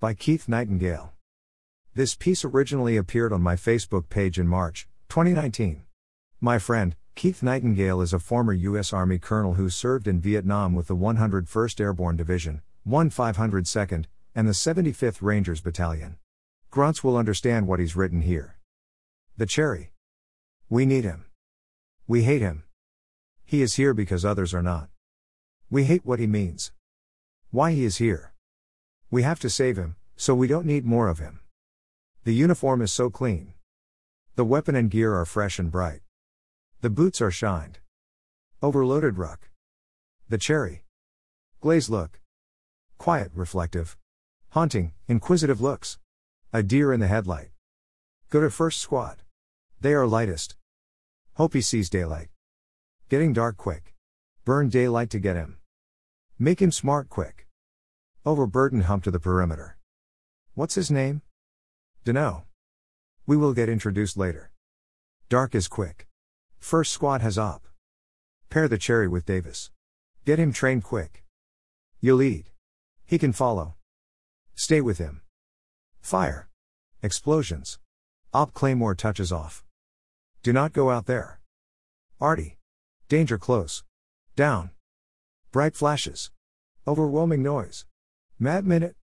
By Keith Nightingale. This piece originally appeared on my Facebook page in March 2019. My friend, Keith Nightingale is a former U.S. Army colonel who served in Vietnam with the 101st Airborne Division, 1502nd, and the 75th Rangers Battalion. Grunts will understand what he's written here. The Cherry. We need him. We hate him. He is here because others are not. We hate what he means. Why he is here. We have to save him, so we don't need more of him. The uniform is so clean. The weapon and gear are fresh and bright. The boots are shined. Overloaded ruck. The cherry. Glazed look. Quiet, reflective. Haunting, inquisitive looks. A deer in the headlight. Go to first squad. They are lightest. Hope he sees daylight. Getting dark quick. Burn daylight to get him. Make him smart quick. Overburden hump to the perimeter. What's his name? Dunno. We will get introduced later. Dark is quick. First squad has op. Pair the cherry with Davis. Get him trained quick. You lead. He can follow. Stay with him. Fire. Explosions. Op Claymore touches off. Do not go out there. Arty. Danger close. Down. Bright flashes. Overwhelming noise. Mad minute.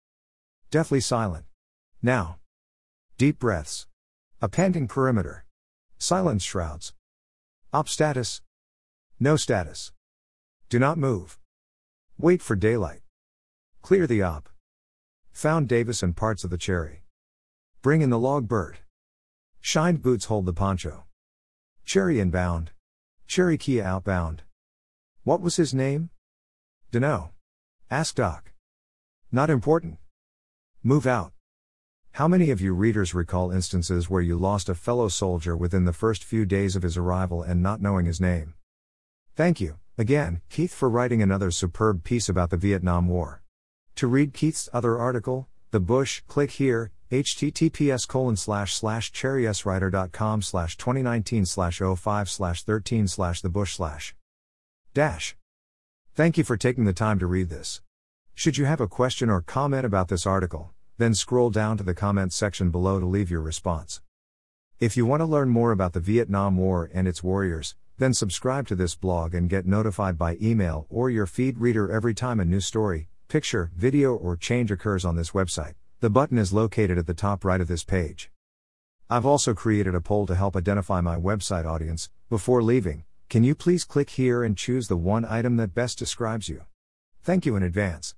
Deathly silent. Now. Deep breaths. A panting perimeter. Silence shrouds. Op status. No status. Do not move. Wait for daylight. Clear the op. Found Davis and parts of the cherry. Bring in the log bird. Shined boots hold the poncho. Cherry inbound. Cherry KIA outbound. What was his name? Dunno. Ask Doc. Not important. Move out. How many of you readers recall instances where you lost a fellow soldier within the first few days of his arrival and not knowing his name? Thank you, again, Keith, for writing another superb piece about the Vietnam War. To read Keith's other article, The Bush, click here, https colon slash slash cherrieswriter.com slash 2019 slash 05 slash 13 slash the bush slash dash. Thank you for taking the time to read this. Should you have a question or comment about this article, then scroll down to the comments section below to leave your response. If you want to learn more about the Vietnam War and its warriors, then subscribe to this blog and get notified by email or your feed reader every time a new story, picture, video, or change occurs on this website. The button is located at the top right of this page. I've also created a poll to help identify my website audience. Before leaving, can you please click here and choose the one item that best describes you? Thank you in advance.